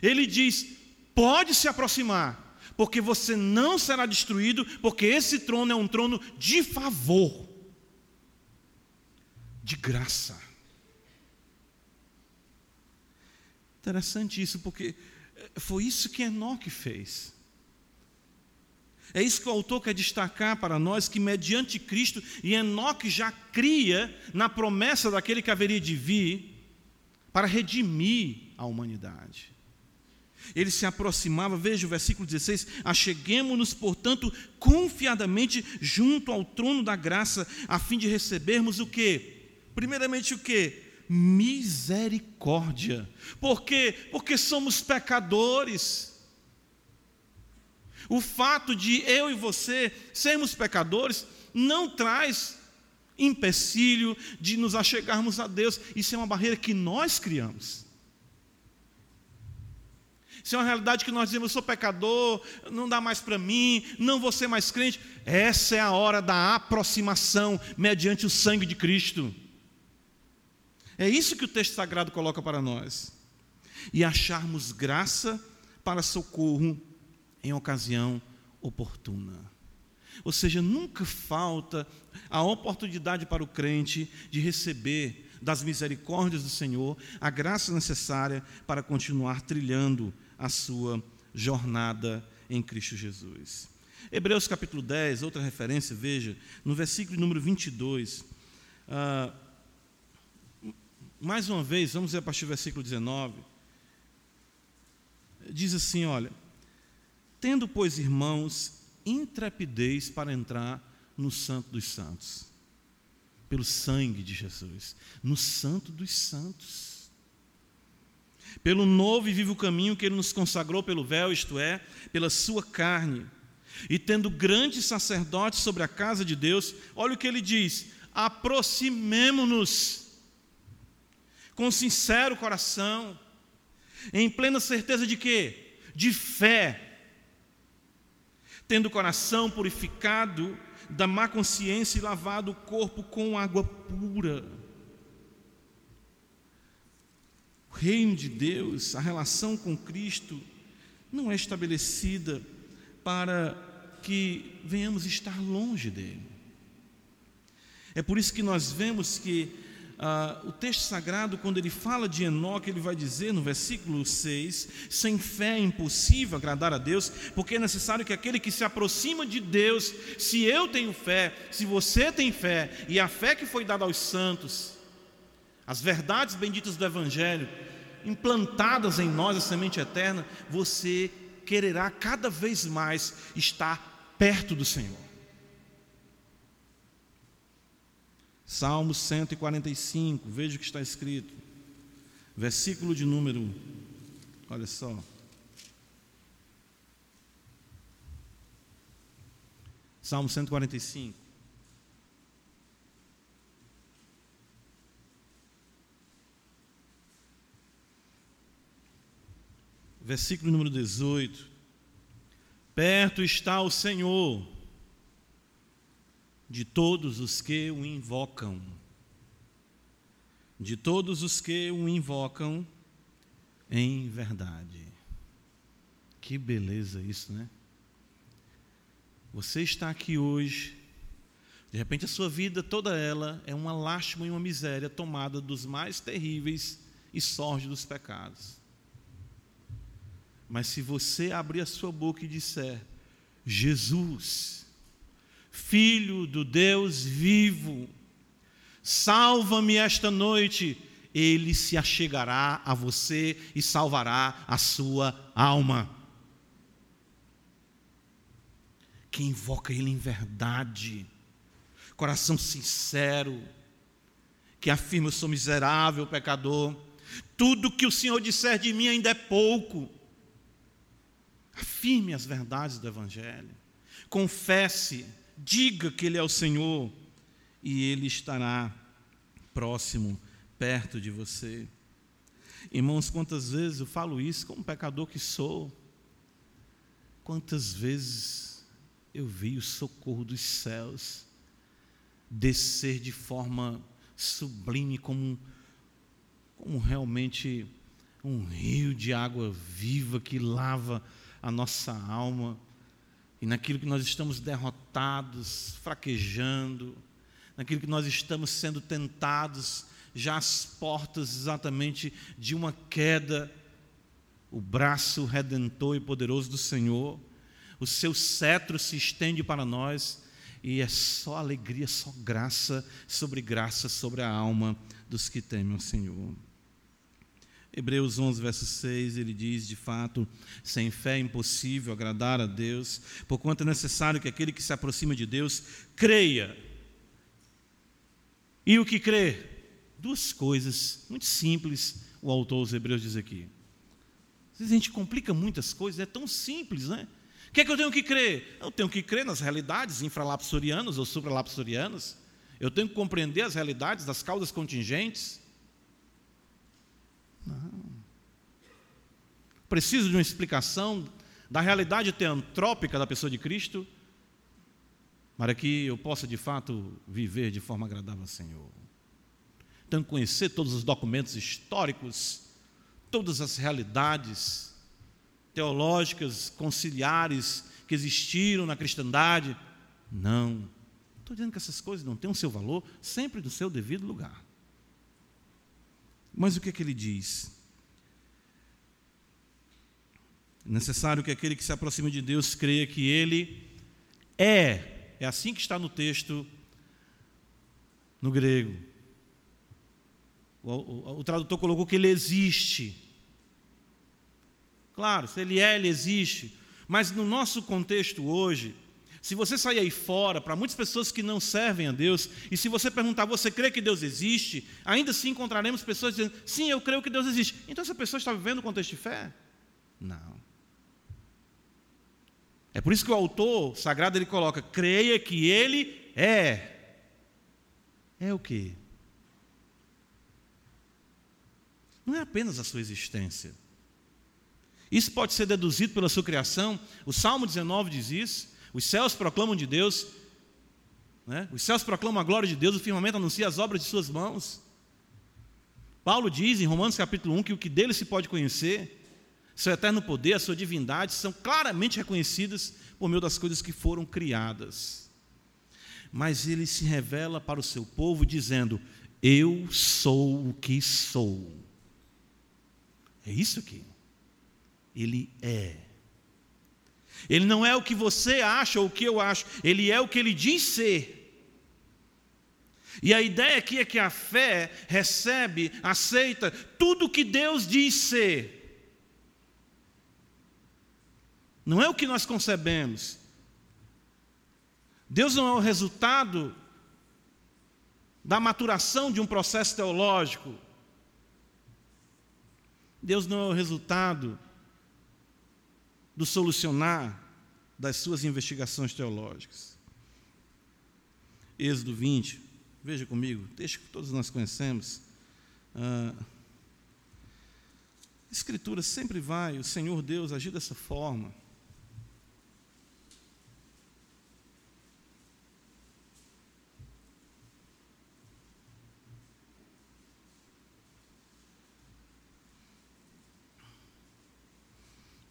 Ele diz: pode se aproximar, porque você não será destruído, porque esse trono é um trono de favor, de graça. Interessante isso, porque foi isso que Enoque fez. É isso que o autor quer destacar para nós, que mediante Cristo, e Enoque já cria na promessa daquele que haveria de vir, para redimir a humanidade. Ele se aproximava, veja o versículo 16: Acheguemos-nos, portanto, confiadamente junto ao trono da graça, a fim de recebermos o que? Primeiramente, o que? Misericórdia. Por quê? Porque somos pecadores. O fato de eu e você sermos pecadores não traz empecilho de nos achegarmos a Deus. Isso é uma barreira que nós criamos. Isso é uma realidade que nós dizemos, eu sou pecador, não dá mais para mim, não vou ser mais crente. Essa é a hora da aproximação mediante o sangue de Cristo. É isso que o texto sagrado coloca para nós. E acharmos graça para socorro em ocasião oportuna. Ou seja, nunca falta a oportunidade para o crente de receber das misericórdias do Senhor a graça necessária para continuar trilhando a sua jornada em Cristo Jesus. Hebreus capítulo 10, outra referência, veja, no versículo número 22. Ah, mais uma vez, vamos ver a partir do versículo 19. Diz assim: olha. Tendo, pois, irmãos, intrepidez para entrar no Santo dos Santos, pelo sangue de Jesus, no Santo dos Santos, pelo novo e vivo caminho que Ele nos consagrou pelo véu, isto é, pela Sua carne, e tendo grande sacerdote sobre a casa de Deus, olha o que ele diz: aproximemo-nos com sincero coração, em plena certeza de quê? De fé tendo o coração purificado da má consciência e lavado o corpo com água pura. O reino de Deus, a relação com Cristo, não é estabelecida para que venhamos estar longe dele. É por isso que nós vemos que ah, o texto sagrado, quando ele fala de Enoque, ele vai dizer no versículo 6: sem fé é impossível agradar a Deus, porque é necessário que aquele que se aproxima de Deus, se eu tenho fé, se você tem fé, e a fé que foi dada aos santos, as verdades benditas do Evangelho, implantadas em nós, a semente eterna, você quererá cada vez mais estar perto do Senhor. Salmo 145, veja o que está escrito. Versículo de número, olha só. Salmo 145. Versículo número 18. Perto está o Senhor de todos os que o invocam. De todos os que o invocam em verdade. Que beleza isso, né? Você está aqui hoje, de repente a sua vida toda ela é uma lástima e uma miséria tomada dos mais terríveis e sórdidos pecados. Mas se você abrir a sua boca e disser: Jesus, Filho do Deus vivo, salva-me esta noite, ele se achegará a você e salvará a sua alma. Quem invoca Ele em verdade, coração sincero, que afirma: Eu sou miserável, pecador, tudo que o Senhor disser de mim ainda é pouco. Afirme as verdades do Evangelho, confesse diga que Ele é o Senhor e Ele estará próximo, perto de você. Irmãos, quantas vezes eu falo isso como pecador que sou, quantas vezes eu vi o socorro dos céus descer de forma sublime, como, como realmente um rio de água viva que lava a nossa alma, e naquilo que nós estamos derrotados, fraquejando, naquilo que nós estamos sendo tentados, já às portas exatamente de uma queda, o braço redentor e poderoso do Senhor, o seu cetro se estende para nós e é só alegria, só graça sobre graça sobre a alma dos que temem o Senhor. Hebreus 11, verso 6, ele diz: De fato, sem fé é impossível agradar a Deus, porquanto é necessário que aquele que se aproxima de Deus creia. E o que crê? Duas coisas muito simples, o autor dos Hebreus diz aqui. Às vezes a gente complica muitas coisas, é tão simples, né? O que é que eu tenho que crer? Eu tenho que crer nas realidades infralapsorianas ou supralapsorianas. Eu tenho que compreender as realidades das causas contingentes. Não. Preciso de uma explicação da realidade teantrópica da pessoa de Cristo, para que eu possa de fato viver de forma agradável ao Senhor. Tenho que conhecer todos os documentos históricos, todas as realidades teológicas, conciliares que existiram na cristandade. Não. Estou dizendo que essas coisas não têm o seu valor, sempre do seu devido lugar. Mas o que é que ele diz? É necessário que aquele que se aproxima de Deus creia que ele é. É assim que está no texto no grego. O, o, o tradutor colocou que ele existe. Claro, se ele é, ele existe. Mas no nosso contexto hoje, se você sair aí fora, para muitas pessoas que não servem a Deus, e se você perguntar, você crê que Deus existe? Ainda assim encontraremos pessoas dizendo, sim, eu creio que Deus existe. Então essa pessoa está vivendo o contexto de fé? Não. É por isso que o autor sagrado ele coloca, creia que ele é. É o quê? Não é apenas a sua existência. Isso pode ser deduzido pela sua criação. O Salmo 19 diz isso. Os céus proclamam de Deus, né? os céus proclamam a glória de Deus, o firmamento anuncia as obras de suas mãos. Paulo diz em Romanos capítulo 1 que o que dele se pode conhecer, seu eterno poder, a sua divindade, são claramente reconhecidas por meio das coisas que foram criadas. Mas ele se revela para o seu povo dizendo: Eu sou o que sou. É isso aqui. Ele é. Ele não é o que você acha ou o que eu acho, ele é o que ele diz ser. E a ideia aqui é que a fé recebe, aceita tudo o que Deus diz ser. Não é o que nós concebemos. Deus não é o resultado da maturação de um processo teológico. Deus não é o resultado do solucionar das suas investigações teológicas. Êxodo 20, veja comigo, texto que todos nós conhecemos. Ah, Escritura sempre vai, o Senhor Deus agir dessa forma.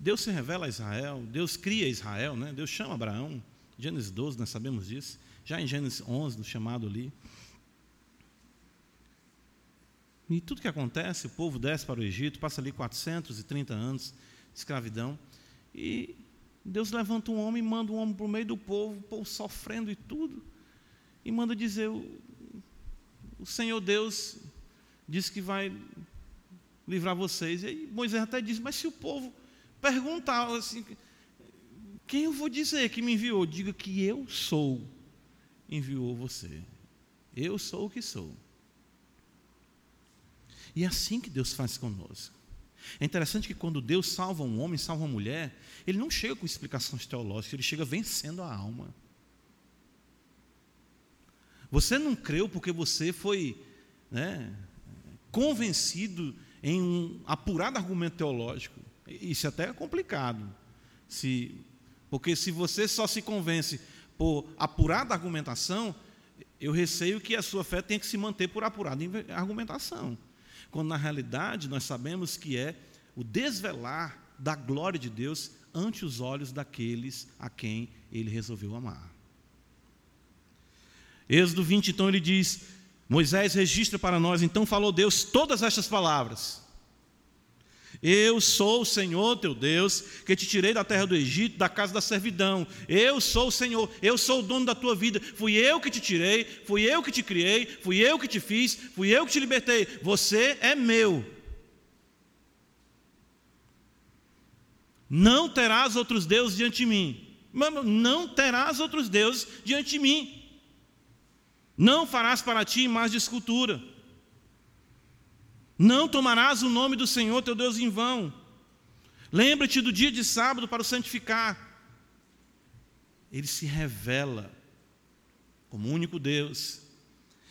Deus se revela a Israel, Deus cria Israel, né? Deus chama Abraão. Gênesis 12, nós sabemos disso. Já em Gênesis 11, no chamado ali. E tudo que acontece, o povo desce para o Egito, passa ali 430 anos de escravidão. E Deus levanta um homem, manda um homem para o meio do povo, o povo sofrendo e tudo. E manda dizer: o, Senhor Deus disse que vai livrar vocês. E aí Moisés até diz: Mas se o povo perguntar assim: quem eu vou dizer que me enviou? Diga que eu sou, enviou você. Eu sou o que sou. E é assim que Deus faz conosco. É interessante que quando Deus salva um homem, salva uma mulher, ele não chega com explicações teológicas, ele chega vencendo a alma. Você não creu porque você foi né, convencido em um apurado argumento teológico. Isso até é complicado. Se, porque se você só se convence por apurada argumentação, eu receio que a sua fé tenha que se manter por apurada argumentação. Quando na realidade nós sabemos que é o desvelar da glória de Deus ante os olhos daqueles a quem ele resolveu amar. Êxodo 20, então, ele diz: Moisés registra para nós, então falou Deus todas estas palavras. Eu sou o Senhor teu Deus, que te tirei da terra do Egito, da casa da servidão. Eu sou o Senhor, eu sou o dono da tua vida. Fui eu que te tirei, fui eu que te criei, fui eu que te fiz, fui eu que te libertei. Você é meu. Não terás outros deuses diante de mim. Não terás outros deuses diante de mim. Não farás para ti imagem de escultura. Não tomarás o nome do Senhor teu Deus em vão. Lembra-te do dia de sábado para o santificar. Ele se revela como único Deus.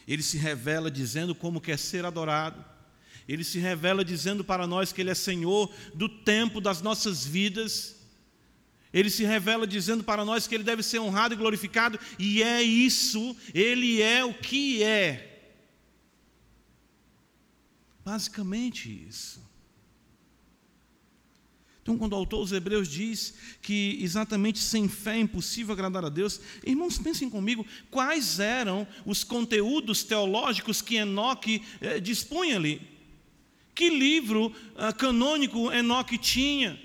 Ele se revela dizendo como quer ser adorado. Ele se revela dizendo para nós que Ele é Senhor do tempo das nossas vidas. Ele se revela dizendo para nós que Ele deve ser honrado e glorificado, e é isso, Ele é o que é. Basicamente isso. Então, quando o autor dos Hebreus diz que exatamente sem fé é impossível agradar a Deus, irmãos, pensem comigo, quais eram os conteúdos teológicos que Enoque eh, dispunha ali? Que livro ah, canônico Enoque tinha?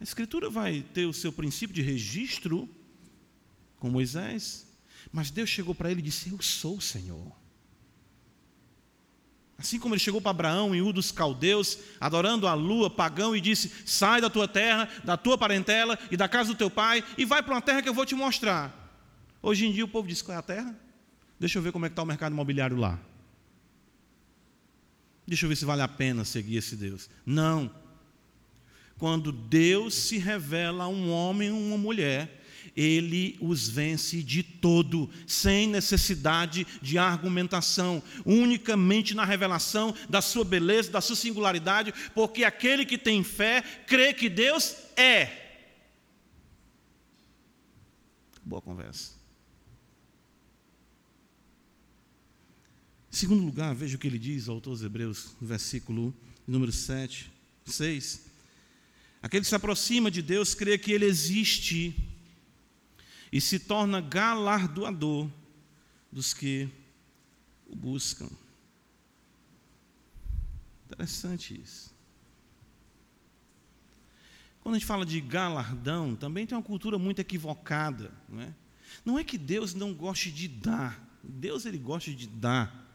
A Escritura vai ter o seu princípio de registro com Moisés, mas Deus chegou para ele e disse: Eu sou o Senhor. Assim como ele chegou para Abraão em dos Caldeus, adorando a lua, pagão, e disse: Sai da tua terra, da tua parentela e da casa do teu pai, e vai para uma terra que eu vou te mostrar. Hoje em dia o povo diz: Qual é a terra? Deixa eu ver como é que está o mercado imobiliário lá. Deixa eu ver se vale a pena seguir esse Deus. Não. Quando Deus se revela a um homem ou uma mulher, ele os vence de todo, sem necessidade de argumentação, unicamente na revelação da sua beleza, da sua singularidade, porque aquele que tem fé crê que Deus é. Boa conversa. Em segundo lugar, veja o que ele diz, autor dos Hebreus, no versículo número 7, 6. Aquele que se aproxima de Deus crê que Ele existe e se torna galardoador dos que o buscam. Interessante isso. Quando a gente fala de galardão, também tem uma cultura muito equivocada. Não é, não é que Deus não goste de dar. Deus ele gosta de dar.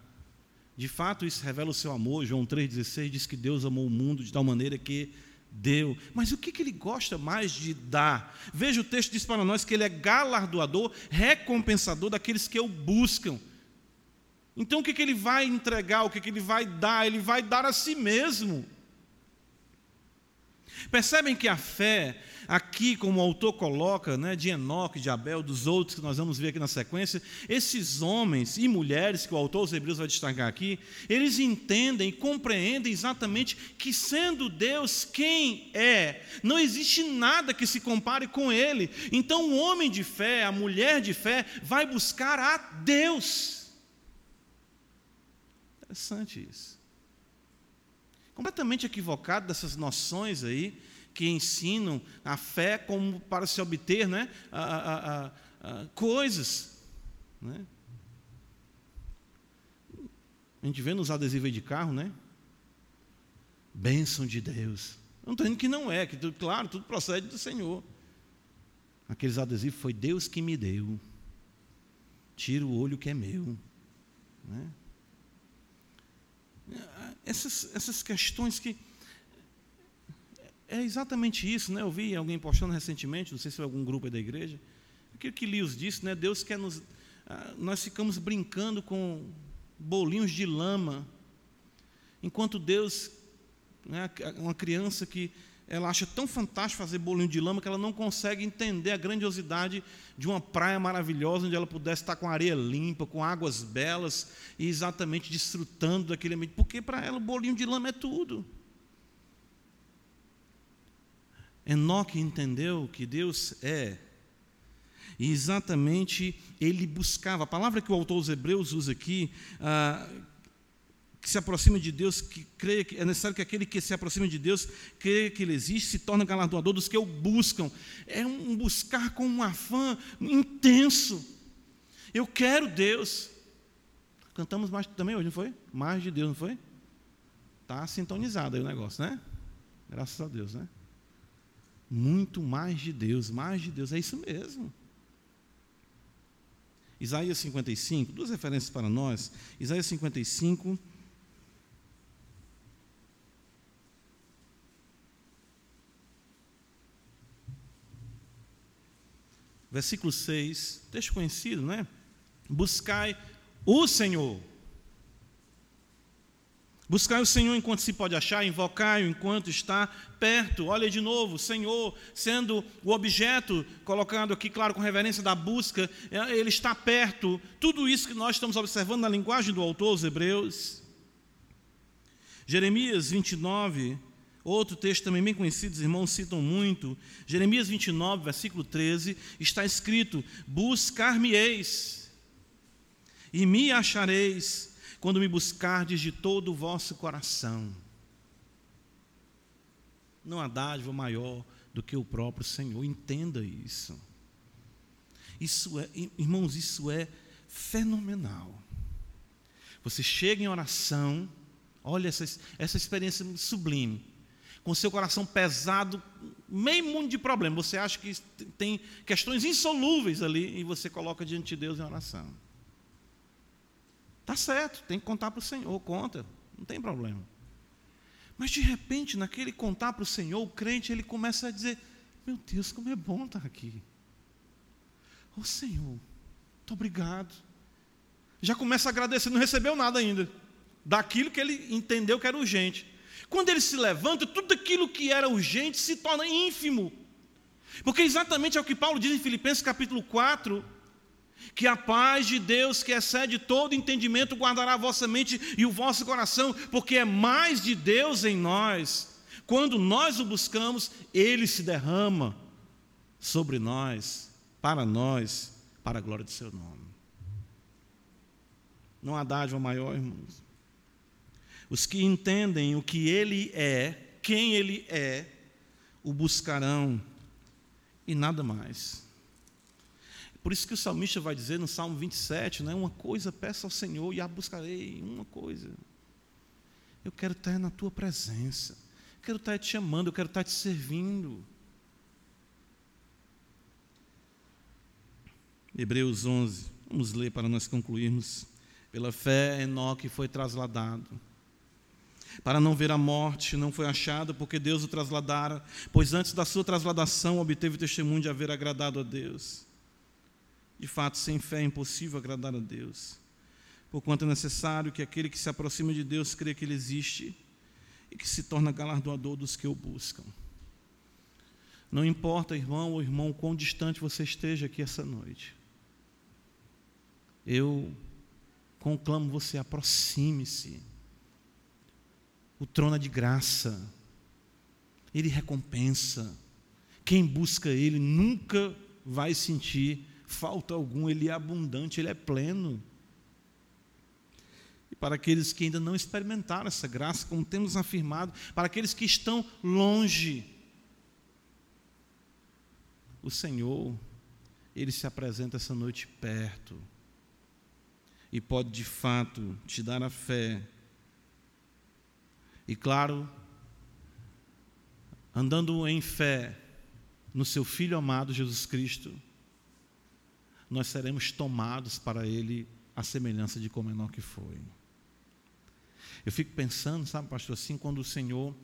De fato, isso revela o seu amor. João 3,16 diz que Deus amou o mundo de tal maneira que deu. Mas o que, que ele gosta mais de dar? Veja o texto diz para nós que ele é galardoador, recompensador daqueles que o buscam. Então o que, que ele vai entregar? O que, que ele vai dar? Ele vai dar a si mesmo. Percebem que a fé aqui, como o autor coloca, né, de Enoque, de Abel, dos outros que nós vamos ver aqui na sequência, esses homens e mulheres que o autor dos Hebreus vai destacar aqui, eles entendem e compreendem exatamente que, sendo Deus quem é, não existe nada que se compare com Ele. Então, o homem de fé, a mulher de fé, vai buscar a Deus. Interessante isso. Completamente equivocado dessas noções aí que ensinam a fé como para se obter né, a, a, a, coisas. Né? A gente vê nos adesivos de carro, né? Bênção de Deus. Não estou dizendo que não é, que tudo, claro, tudo procede do Senhor. Aqueles adesivos foi Deus que me deu. Tira o olho que é meu. Né? Essas, essas questões que é exatamente isso, né? Eu vi alguém postando recentemente, não sei se foi algum grupo da igreja, aquilo que Lios disse, né? Deus quer nos. Ah, nós ficamos brincando com bolinhos de lama, enquanto Deus, né, uma criança que ela acha tão fantástico fazer bolinho de lama que ela não consegue entender a grandiosidade de uma praia maravilhosa onde ela pudesse estar com areia limpa, com águas belas e exatamente desfrutando daquele ambiente, porque para ela o bolinho de lama é tudo. Enoque entendeu que Deus é e exatamente ele buscava. A palavra que o autor dos Hebreus usa aqui, ah, que se aproxima de Deus, que crê que é necessário que aquele que se aproxima de Deus, crê que Ele existe, se torna galardoador dos que o buscam. É um buscar com um afã intenso. Eu quero Deus. Cantamos mais também hoje, não foi? Mais de Deus, não foi? Está sintonizado aí o negócio, né? Graças a Deus, né? Muito mais de Deus, mais de Deus, é isso mesmo. Isaías 55, duas referências para nós. Isaías 55. Versículo 6, texto conhecido, né? Buscai o Senhor Buscar o Senhor enquanto se pode achar, invocar-o enquanto está perto. Olha de novo, Senhor sendo o objeto, colocado aqui, claro, com reverência da busca, é, ele está perto. Tudo isso que nós estamos observando na linguagem do autor, os Hebreus. Jeremias 29, outro texto também bem conhecido, os irmãos citam muito. Jeremias 29, versículo 13, está escrito: Buscar-me-eis e me achareis quando me buscardes de todo o vosso coração. Não há dádiva maior do que o próprio Senhor, entenda isso. Isso é, irmãos, isso é fenomenal. Você chega em oração, olha essa, essa experiência sublime, com seu coração pesado, meio mundo de problemas. Você acha que tem questões insolúveis ali e você coloca diante de Deus em oração. Tá certo, tem que contar para o Senhor, conta, não tem problema. Mas de repente, naquele contar para o Senhor, o crente ele começa a dizer: Meu Deus, como é bom estar aqui. Ô oh, Senhor, muito obrigado. Já começa a agradecer, não recebeu nada ainda, daquilo que ele entendeu que era urgente. Quando ele se levanta, tudo aquilo que era urgente se torna ínfimo. Porque exatamente é o que Paulo diz em Filipenses capítulo 4, que a paz de Deus, que excede todo entendimento, guardará a vossa mente e o vosso coração, porque é mais de Deus em nós. Quando nós o buscamos, ele se derrama sobre nós, para nós, para a glória do seu nome. Não há dádiva maior, irmãos. Os que entendem o que ele é, quem ele é, o buscarão e nada mais. Por isso que o salmista vai dizer no Salmo 27, né, uma coisa peço ao Senhor e a buscarei, uma coisa. Eu quero estar na tua presença. Eu quero estar te chamando, eu quero estar te servindo. Hebreus 11, vamos ler para nós concluirmos. Pela fé, Enoque foi trasladado. Para não ver a morte, não foi achado, porque Deus o trasladara, pois antes da sua trasladação obteve testemunho de haver agradado a Deus. De fato, sem fé é impossível agradar a Deus, porquanto é necessário que aquele que se aproxima de Deus crê que Ele existe e que se torna galardoador dos que o buscam. Não importa, irmão ou irmão, quão distante você esteja aqui essa noite. Eu conclamo você, aproxime-se. O trono é de graça. Ele recompensa. Quem busca Ele nunca vai sentir falta algum, ele é abundante, ele é pleno. E para aqueles que ainda não experimentaram essa graça, como temos afirmado, para aqueles que estão longe, o Senhor, ele se apresenta essa noite perto e pode de fato te dar a fé. E claro, andando em fé no seu Filho amado Jesus Cristo, nós seremos tomados para Ele a semelhança de como Enoque foi. Eu fico pensando, sabe, pastor, assim, quando o Senhor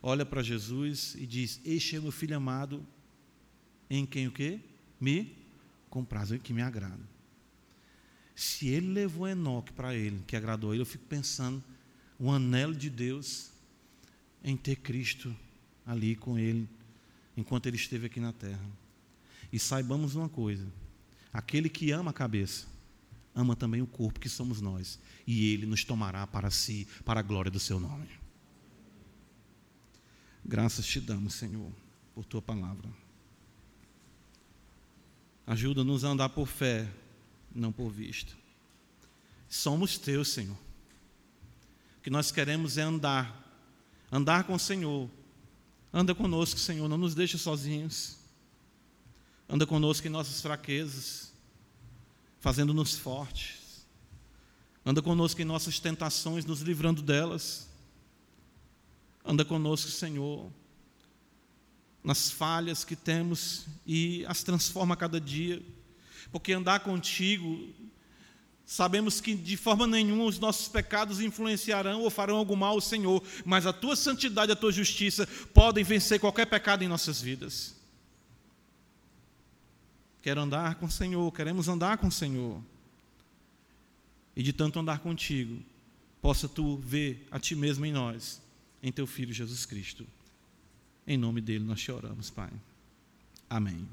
olha para Jesus e diz: Este é meu filho amado, em quem o quê? Me compraz, que me agrada. Se ele levou Enoque para ele, que agradou ele, eu fico pensando o anelo de Deus em ter Cristo ali com Ele, enquanto Ele esteve aqui na terra. E saibamos uma coisa: aquele que ama a cabeça, ama também o corpo que somos nós, e Ele nos tomará para si, para a glória do Seu nome. Graças te damos, Senhor, por Tua palavra. Ajuda-nos a andar por fé, não por vista. Somos Teus, Senhor. O que nós queremos é andar, andar com o Senhor. Anda conosco, Senhor, não nos deixe sozinhos. Anda conosco em nossas fraquezas, fazendo-nos fortes. Anda conosco em nossas tentações, nos livrando delas. Anda conosco, Senhor, nas falhas que temos e as transforma a cada dia. Porque andar contigo, sabemos que de forma nenhuma os nossos pecados influenciarão ou farão algum mal ao Senhor, mas a tua santidade e a tua justiça podem vencer qualquer pecado em nossas vidas. Quero andar com o Senhor, queremos andar com o Senhor. E de tanto andar contigo, possa tu ver a ti mesmo em nós, em teu filho Jesus Cristo. Em nome dele nós te oramos, Pai. Amém.